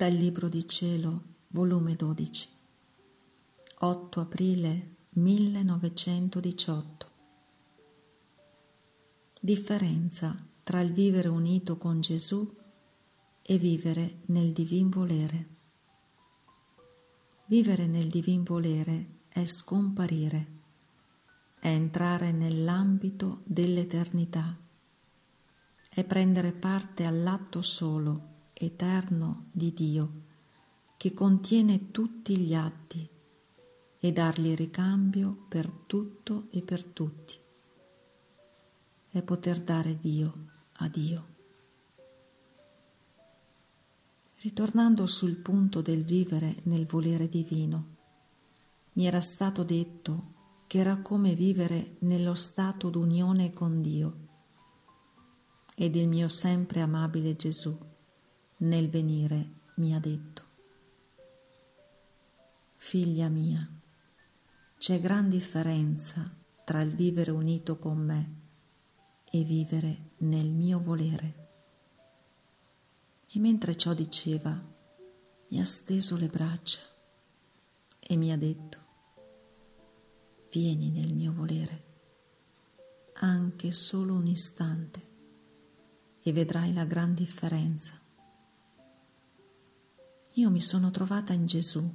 Dal Libro di Cielo, volume 12, 8 aprile 1918. Differenza tra il vivere unito con Gesù e vivere nel divin volere. Vivere nel divin volere è scomparire, è entrare nell'ambito dell'eternità, è prendere parte all'atto solo eterno di Dio che contiene tutti gli atti e dargli ricambio per tutto e per tutti. È poter dare Dio a Dio. Ritornando sul punto del vivere nel volere divino, mi era stato detto che era come vivere nello stato d'unione con Dio ed il mio sempre amabile Gesù nel venire mi ha detto, Figlia mia, c'è gran differenza tra il vivere unito con me e vivere nel mio volere. E mentre ciò diceva, mi ha steso le braccia e mi ha detto, vieni nel mio volere, anche solo un istante, e vedrai la gran differenza io mi sono trovata in Gesù.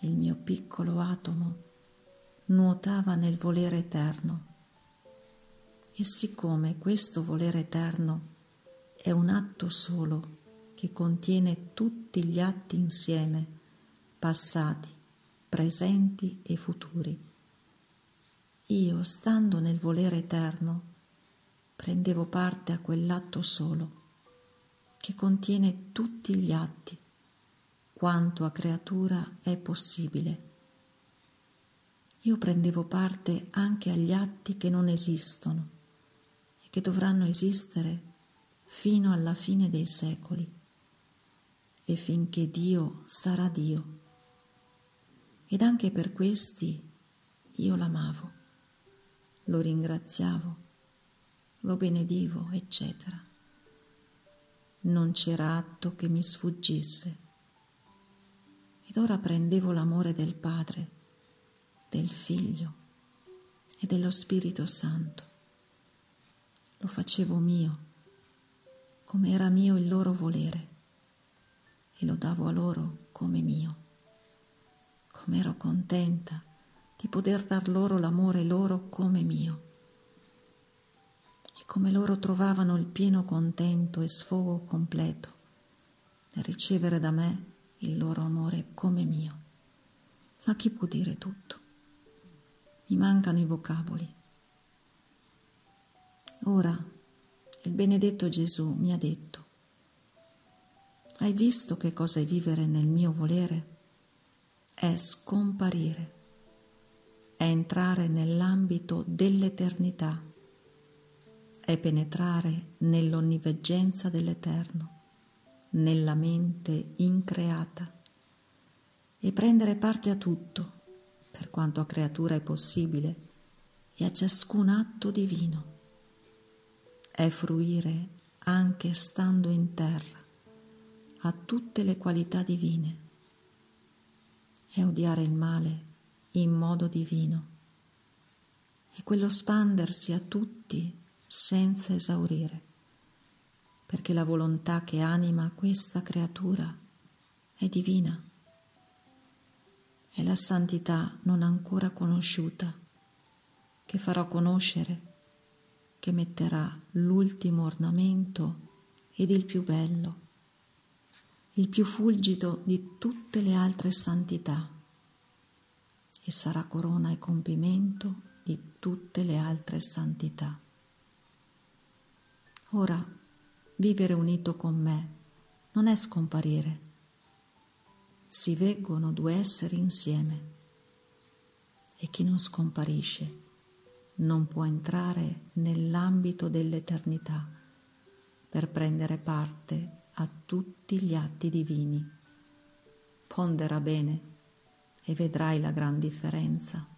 Il mio piccolo atomo nuotava nel volere eterno. E siccome questo volere eterno è un atto solo che contiene tutti gli atti insieme, passati, presenti e futuri, io, stando nel volere eterno, prendevo parte a quell'atto solo che contiene tutti gli atti, quanto a creatura è possibile. Io prendevo parte anche agli atti che non esistono e che dovranno esistere fino alla fine dei secoli e finché Dio sarà Dio. Ed anche per questi io l'amavo, lo ringraziavo, lo benedivo, eccetera non c'era atto che mi sfuggisse. Ed ora prendevo l'amore del Padre, del Figlio e dello Spirito Santo. Lo facevo mio, come era mio il loro volere, e lo davo a loro come mio. Come ero contenta di poter dar loro l'amore loro come mio come loro trovavano il pieno contento e sfogo completo nel ricevere da me il loro amore come mio. Ma chi può dire tutto? Mi mancano i vocaboli. Ora il benedetto Gesù mi ha detto, hai visto che cosa è vivere nel mio volere? È scomparire, è entrare nell'ambito dell'eternità è penetrare nell'onniveggenza dell'Eterno, nella mente increata e prendere parte a tutto, per quanto a creatura è possibile, e a ciascun atto divino. È fruire anche stando in terra a tutte le qualità divine. È odiare il male in modo divino. È quello spandersi a tutti senza esaurire, perché la volontà che anima questa creatura è divina. È la santità non ancora conosciuta che farò conoscere, che metterà l'ultimo ornamento ed il più bello, il più fulgido di tutte le altre santità e sarà corona e compimento di tutte le altre santità. Ora, vivere unito con me non è scomparire. Si veggono due esseri insieme e chi non scomparisce non può entrare nell'ambito dell'eternità per prendere parte a tutti gli atti divini. Pondera bene e vedrai la gran differenza.